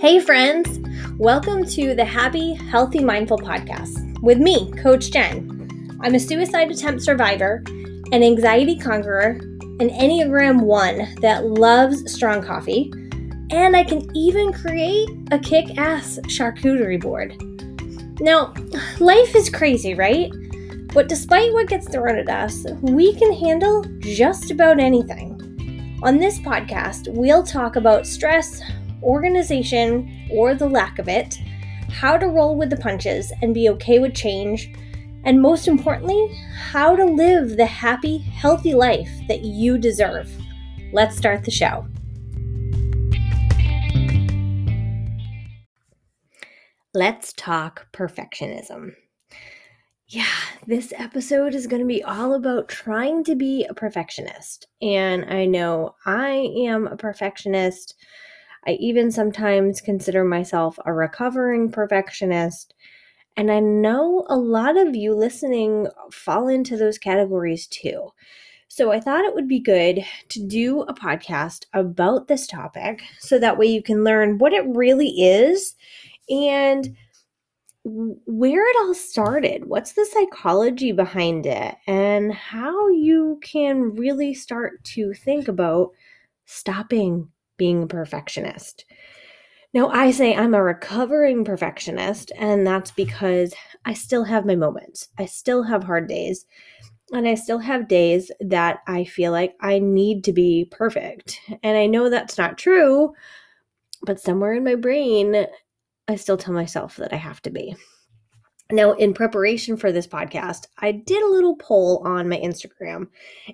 Hey, friends! Welcome to the Happy, Healthy, Mindful podcast with me, Coach Jenn. I'm a suicide attempt survivor, an anxiety conqueror, an Enneagram 1 that loves strong coffee, and I can even create a kick ass charcuterie board. Now, life is crazy, right? But despite what gets thrown at us, we can handle just about anything. On this podcast, we'll talk about stress, organization, or the lack of it, how to roll with the punches and be okay with change, and most importantly, how to live the happy, healthy life that you deserve. Let's start the show. Let's talk perfectionism. Yeah, this episode is going to be all about trying to be a perfectionist. And I know I am a perfectionist. I even sometimes consider myself a recovering perfectionist. And I know a lot of you listening fall into those categories too. So I thought it would be good to do a podcast about this topic so that way you can learn what it really is and where it all started. What's the psychology behind it and how you can really start to think about stopping being a perfectionist. Now, I say I'm a recovering perfectionist, and that's because I still have my moments. I still have hard days, and I still have days that I feel like I need to be perfect. And I know that's not true, but somewhere in my brain, I still tell myself that I have to be. Now, in preparation for this podcast, I did a little poll on my Instagram.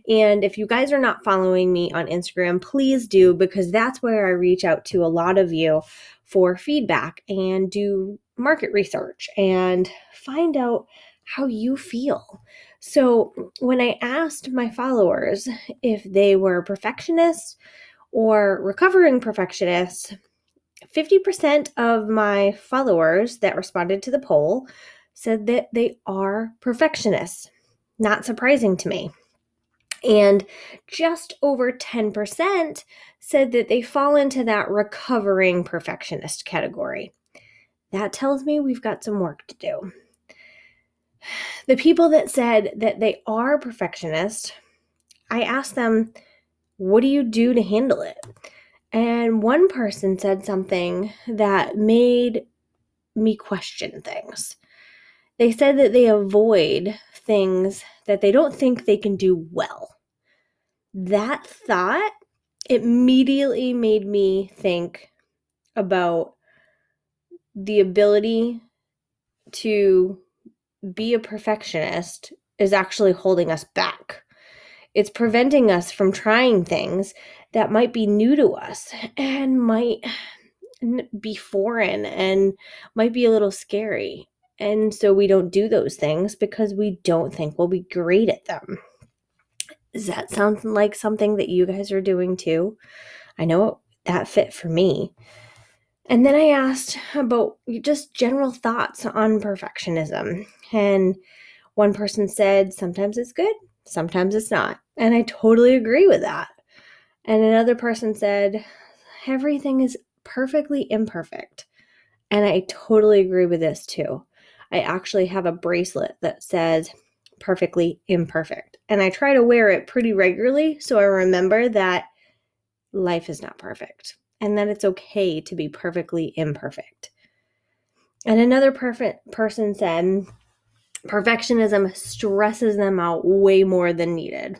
And if you guys are not following me on Instagram, please do because that's where I reach out to a lot of you for feedback and do market research and find out how you feel. So, when I asked my followers if they were perfectionists or recovering perfectionists, 50% of my followers that responded to the poll said that they are perfectionists. Not surprising to me. And just over 10% said that they fall into that recovering perfectionist category. That tells me we've got some work to do. The people that said that they are perfectionists, I asked them, What do you do to handle it? And one person said something that made me question things. They said that they avoid things that they don't think they can do well. That thought immediately made me think about the ability to be a perfectionist is actually holding us back. It's preventing us from trying things that might be new to us and might be foreign and might be a little scary. And so we don't do those things because we don't think we'll be great at them. Does that sound like something that you guys are doing too? I know that fit for me. And then I asked about just general thoughts on perfectionism. And one person said, sometimes it's good, sometimes it's not. And I totally agree with that. And another person said, everything is perfectly imperfect. And I totally agree with this too. I actually have a bracelet that says perfectly imperfect. And I try to wear it pretty regularly so I remember that life is not perfect and that it's okay to be perfectly imperfect. And another perfect person said perfectionism stresses them out way more than needed.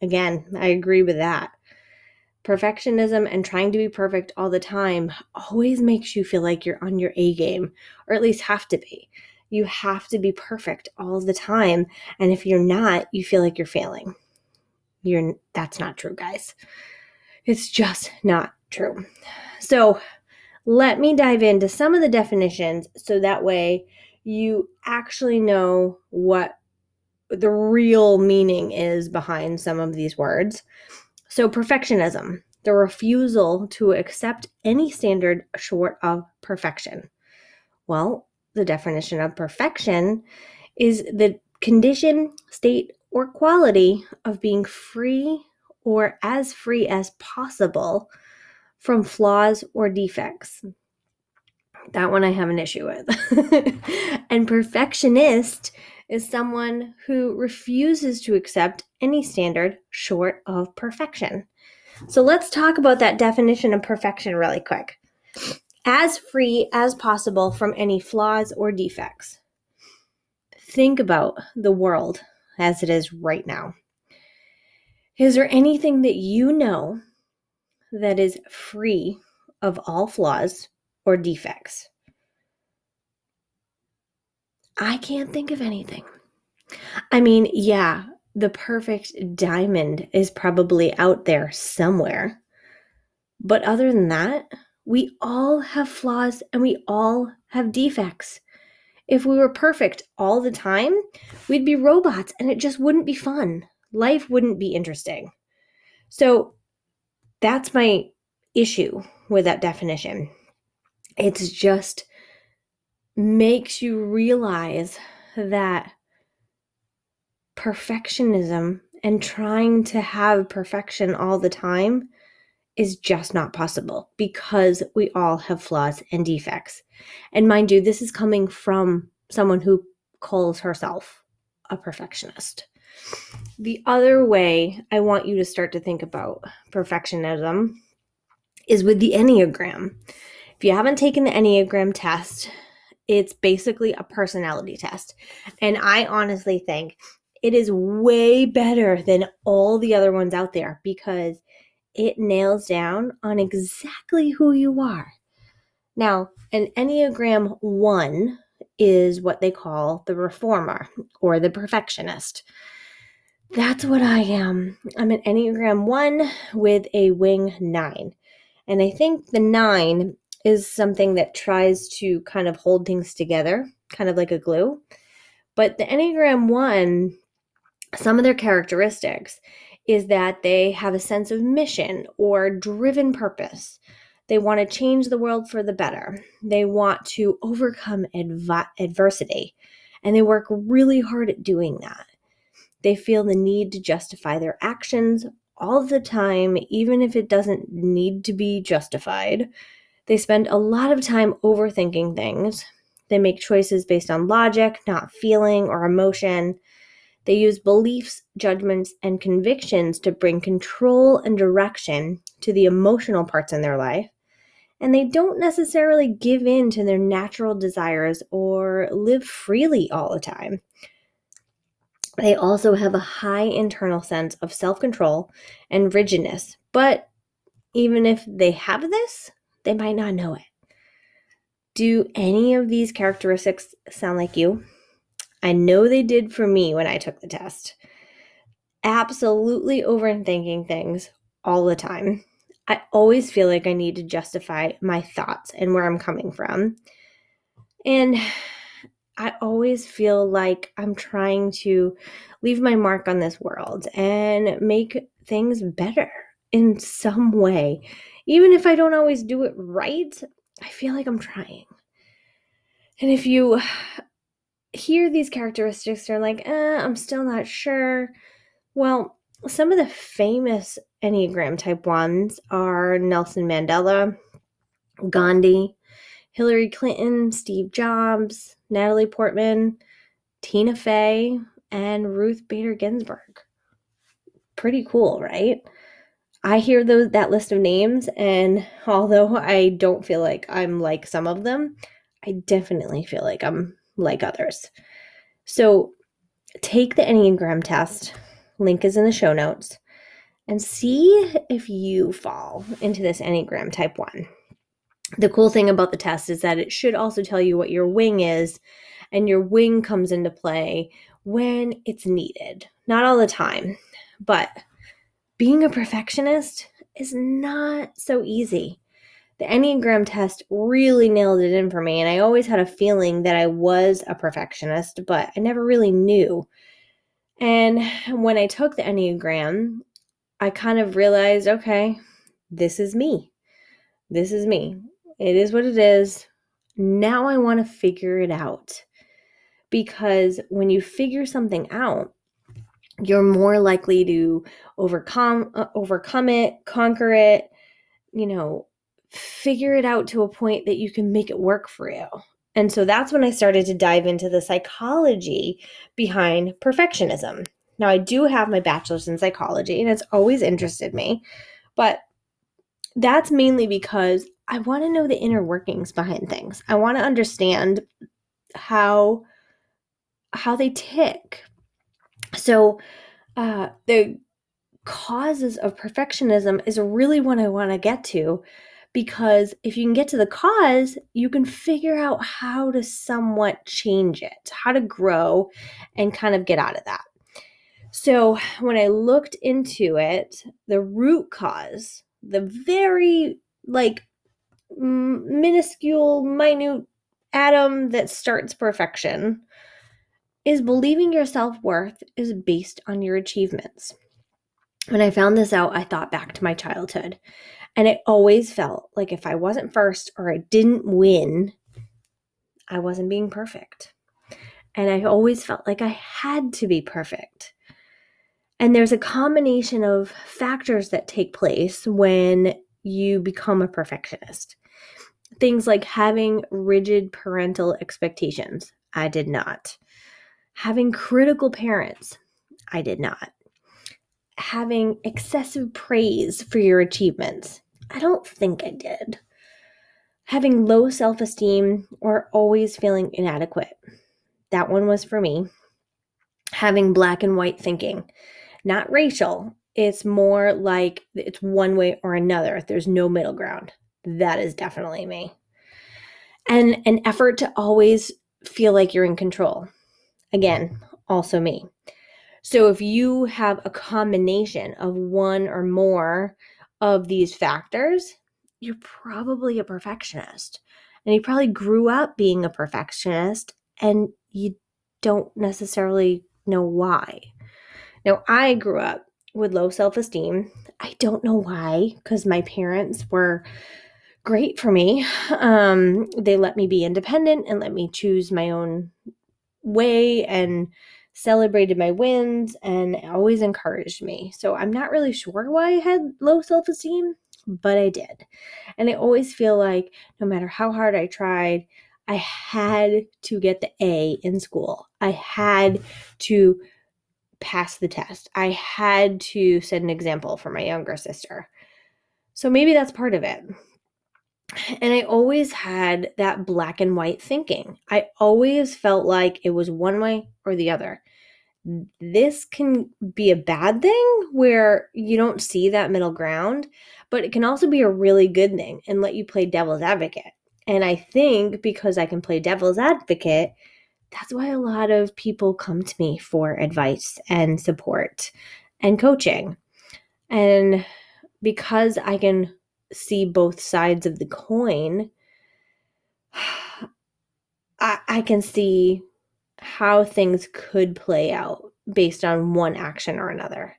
Again, I agree with that. Perfectionism and trying to be perfect all the time always makes you feel like you're on your A game, or at least have to be you have to be perfect all the time. And if you're not, you feel like you're failing. You're that's not true, guys. It's just not true. So, let me dive into some of the definitions so that way you actually know what the real meaning is behind some of these words. So, perfectionism, the refusal to accept any standard short of perfection. Well, the definition of perfection is the condition, state, or quality of being free or as free as possible from flaws or defects. That one I have an issue with. and perfectionist is someone who refuses to accept any standard short of perfection. So let's talk about that definition of perfection really quick. As free as possible from any flaws or defects. Think about the world as it is right now. Is there anything that you know that is free of all flaws or defects? I can't think of anything. I mean, yeah, the perfect diamond is probably out there somewhere. But other than that, we all have flaws and we all have defects. If we were perfect all the time, we'd be robots and it just wouldn't be fun. Life wouldn't be interesting. So that's my issue with that definition. It's just makes you realize that perfectionism and trying to have perfection all the time is just not possible because we all have flaws and defects. And mind you, this is coming from someone who calls herself a perfectionist. The other way I want you to start to think about perfectionism is with the Enneagram. If you haven't taken the Enneagram test, it's basically a personality test. And I honestly think it is way better than all the other ones out there because it nails down on exactly who you are. Now, an Enneagram 1 is what they call the reformer or the perfectionist. That's what I am. I'm an Enneagram 1 with a wing 9. And I think the 9 is something that tries to kind of hold things together, kind of like a glue. But the Enneagram 1, some of their characteristics is that they have a sense of mission or driven purpose. They want to change the world for the better. They want to overcome adv- adversity, and they work really hard at doing that. They feel the need to justify their actions all the time, even if it doesn't need to be justified. They spend a lot of time overthinking things. They make choices based on logic, not feeling or emotion. They use beliefs, judgments, and convictions to bring control and direction to the emotional parts in their life. And they don't necessarily give in to their natural desires or live freely all the time. They also have a high internal sense of self control and rigidness, but even if they have this, they might not know it. Do any of these characteristics sound like you? I know they did for me when I took the test. Absolutely overthinking things all the time. I always feel like I need to justify my thoughts and where I'm coming from. And I always feel like I'm trying to leave my mark on this world and make things better in some way. Even if I don't always do it right, I feel like I'm trying. And if you hear these characteristics are like, eh, I'm still not sure. Well, some of the famous Enneagram type ones are Nelson Mandela, Gandhi, Hillary Clinton, Steve Jobs, Natalie Portman, Tina Fey, and Ruth Bader Ginsburg. Pretty cool, right? I hear those that list of names, and although I don't feel like I'm like some of them, I definitely feel like I'm like others. So take the Enneagram test, link is in the show notes, and see if you fall into this Enneagram type 1. The cool thing about the test is that it should also tell you what your wing is, and your wing comes into play when it's needed. Not all the time, but being a perfectionist is not so easy the Enneagram test really nailed it in for me. And I always had a feeling that I was a perfectionist, but I never really knew. And when I took the Enneagram, I kind of realized okay, this is me. This is me. It is what it is. Now I want to figure it out. Because when you figure something out, you're more likely to overcome uh, overcome it, conquer it, you know, figure it out to a point that you can make it work for you. And so that's when I started to dive into the psychology behind perfectionism. Now, I do have my bachelor's in psychology, and it's always interested me, but that's mainly because I want to know the inner workings behind things. I want to understand how how they tick. So, uh, the causes of perfectionism is really what I want to get to because if you can get to the cause, you can figure out how to somewhat change it, how to grow and kind of get out of that. So, when I looked into it, the root cause, the very like minuscule, minute atom that starts perfection, is believing your self worth is based on your achievements. When I found this out, I thought back to my childhood. And it always felt like if I wasn't first or I didn't win, I wasn't being perfect. And I always felt like I had to be perfect. And there's a combination of factors that take place when you become a perfectionist. Things like having rigid parental expectations. I did not. Having critical parents. I did not. Having excessive praise for your achievements. I don't think I did. Having low self esteem or always feeling inadequate. That one was for me. Having black and white thinking, not racial. It's more like it's one way or another. There's no middle ground. That is definitely me. And an effort to always feel like you're in control. Again, also me. So if you have a combination of one or more of these factors, you're probably a perfectionist. And you probably grew up being a perfectionist and you don't necessarily know why. Now, I grew up with low self esteem. I don't know why, because my parents were great for me. Um, they let me be independent and let me choose my own way and celebrated my wins and always encouraged me. So I'm not really sure why I had low self esteem, but I did. And I always feel like no matter how hard I tried, I had to get the A in school. I had to pass the test. I had to set an example for my younger sister. So maybe that's part of it. And I always had that black and white thinking. I always felt like it was one way or the other. This can be a bad thing where you don't see that middle ground, but it can also be a really good thing and let you play devil's advocate. And I think because I can play devil's advocate, that's why a lot of people come to me for advice and support and coaching. And because I can see both sides of the coin, I, I can see how things could play out based on one action or another.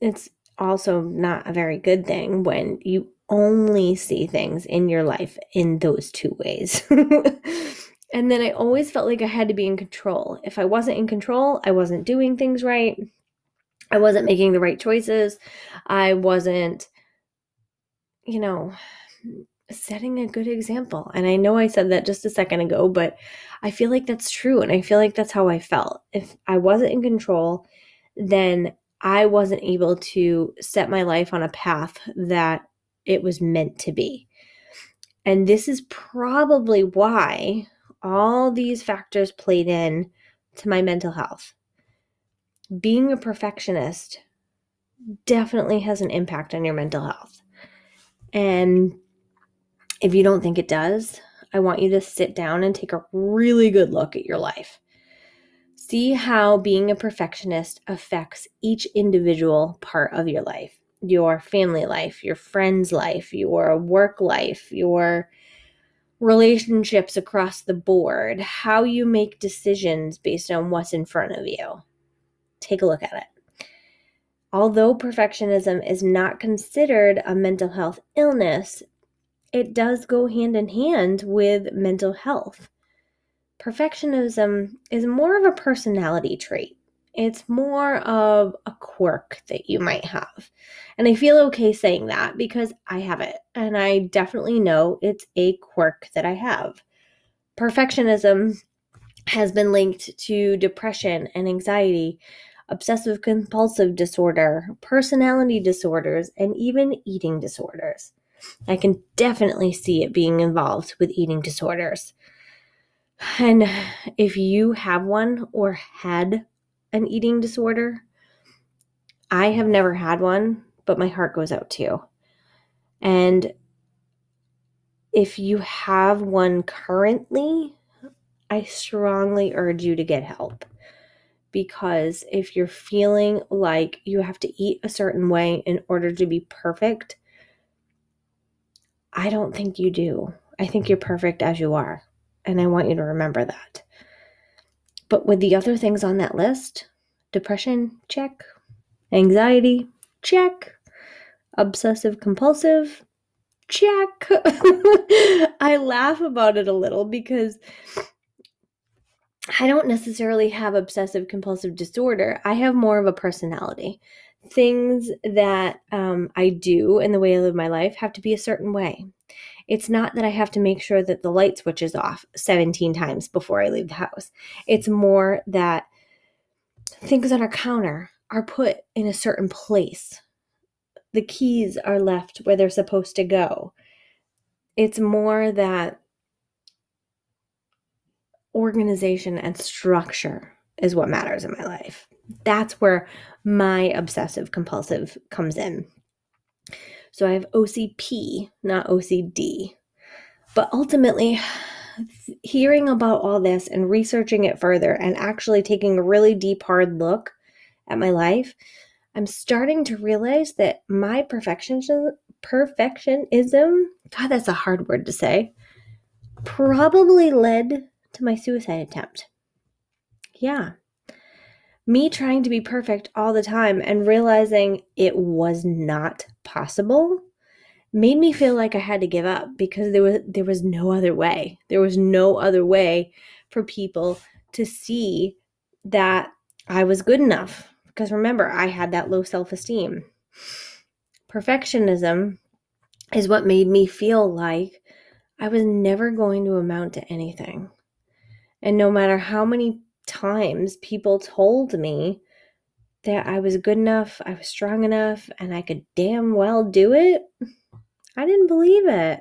It's also not a very good thing when you only see things in your life in those two ways. and then I always felt like I had to be in control. If I wasn't in control, I wasn't doing things right. I wasn't making the right choices. I wasn't, you know, setting a good example. And I know I said that just a second ago, but I feel like that's true. And I feel like that's how I felt. If I wasn't in control, then I wasn't able to set my life on a path that it was meant to be. And this is probably why all these factors played in to my mental health being a perfectionist definitely has an impact on your mental health. And if you don't think it does, I want you to sit down and take a really good look at your life. See how being a perfectionist affects each individual part of your life your family life, your friends' life, your work life, your relationships across the board, how you make decisions based on what's in front of you take a look at it. Although perfectionism is not considered a mental health illness, it does go hand in hand with mental health. Perfectionism is more of a personality trait, It's more of a quirk that you might have. And I feel okay saying that because I have it. And I definitely know it's a quirk that I have. Perfectionism has been linked to depression and anxiety, obsessive compulsive disorder, personality disorders, and even eating disorders. I can definitely see it being involved with eating disorders. And if you have one or had an eating disorder, I have never had one, but my heart goes out to you. And if you have one currently, I strongly urge you to get help. Because if you're feeling like you have to eat a certain way in order to be perfect, I don't think you do. I think you're perfect as you are. And I want you to remember that. But with the other things on that list, depression, check. Anxiety, check. Obsessive compulsive, check. I laugh about it a little because I don't necessarily have obsessive compulsive disorder. I have more of a personality. Things that um, I do in the way I live my life have to be a certain way. It's not that I have to make sure that the light switch is off 17 times before I leave the house. It's more that things on our counter are put in a certain place. The keys are left where they're supposed to go. It's more that organization and structure is what matters in my life. That's where my obsessive compulsive comes in. So I have OCP, not OCD. But ultimately, hearing about all this and researching it further and actually taking a really deep, hard look at my life, I'm starting to realize that my perfectionism, perfectionism, God, that's a hard word to say, probably led to my suicide attempt. Yeah, me trying to be perfect all the time and realizing it was not possible made me feel like I had to give up because there was there was no other way. There was no other way for people to see that I was good enough because remember, I had that low self-esteem. Perfectionism is what made me feel like I was never going to amount to anything. And no matter how many times people told me that I was good enough, I was strong enough, and I could damn well do it, I didn't believe it.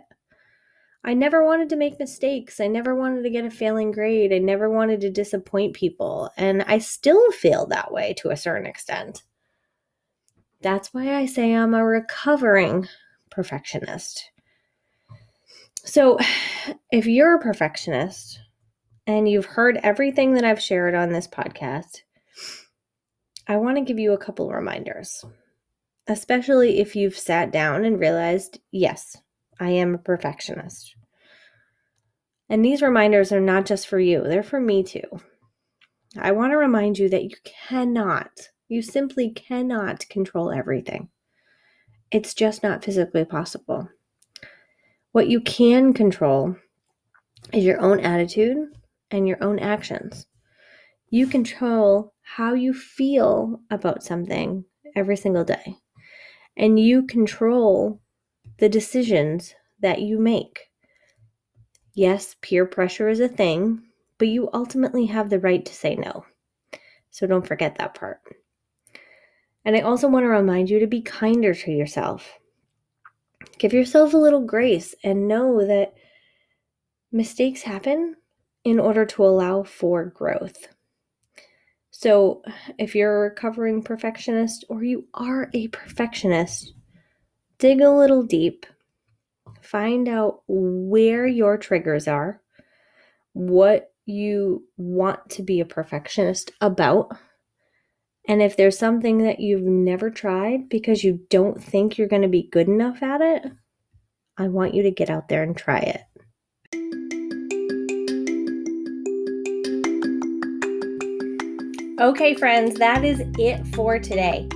I never wanted to make mistakes. I never wanted to get a failing grade. I never wanted to disappoint people. And I still feel that way to a certain extent. That's why I say I'm a recovering perfectionist. So, if you're a perfectionist, and you've heard everything that I've shared on this podcast, I want to give you a couple reminders, especially if you've sat down and realized, yes, I am a perfectionist. And these reminders are not just for you, they're for me too. I want to remind you that you cannot, you simply cannot control everything. It's just not physically possible. What you can control is your own attitude and your own actions. You control how you feel about something every single day. And you control the decisions that you make. Yes, peer pressure is a thing, but you ultimately have the right to say no. So don't forget that part. And I also want to remind you to be kinder to yourself. Give yourself a little grace and know that mistakes happen in order to allow for growth. So, if you're a recovering perfectionist or you are a perfectionist, dig a little deep, find out where your triggers are, what you want to be a perfectionist about. And if there's something that you've never tried because you don't think you're going to be good enough at it, I want you to get out there and try it. Okay, friends, that is it for today.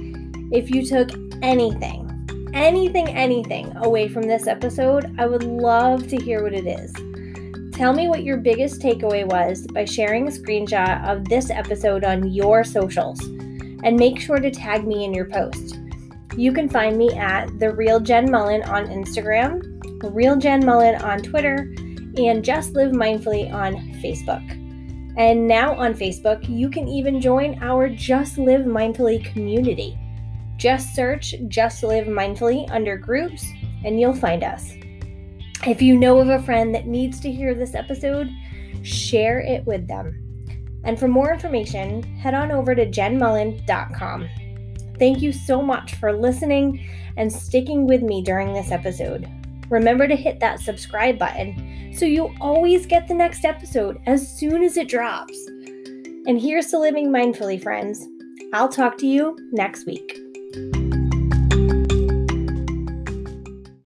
If you took anything, anything, anything away from this episode, I would love to hear what it is. Tell me what your biggest takeaway was by sharing a screenshot of this episode on your socials and make sure to tag me in your post. You can find me at The Real Jenn Mullen on Instagram, Real Jenn Mullen on Twitter, and Just Live Mindfully on Facebook. And now on Facebook, you can even join our Just Live Mindfully community. Just search Just Live Mindfully under groups, and you'll find us. If you know of a friend that needs to hear this episode, share it with them. And for more information, head on over to jennmullen.com. Thank you so much for listening and sticking with me during this episode. Remember to hit that subscribe button so you always get the next episode as soon as it drops. And here's to living mindfully, friends. I'll talk to you next week.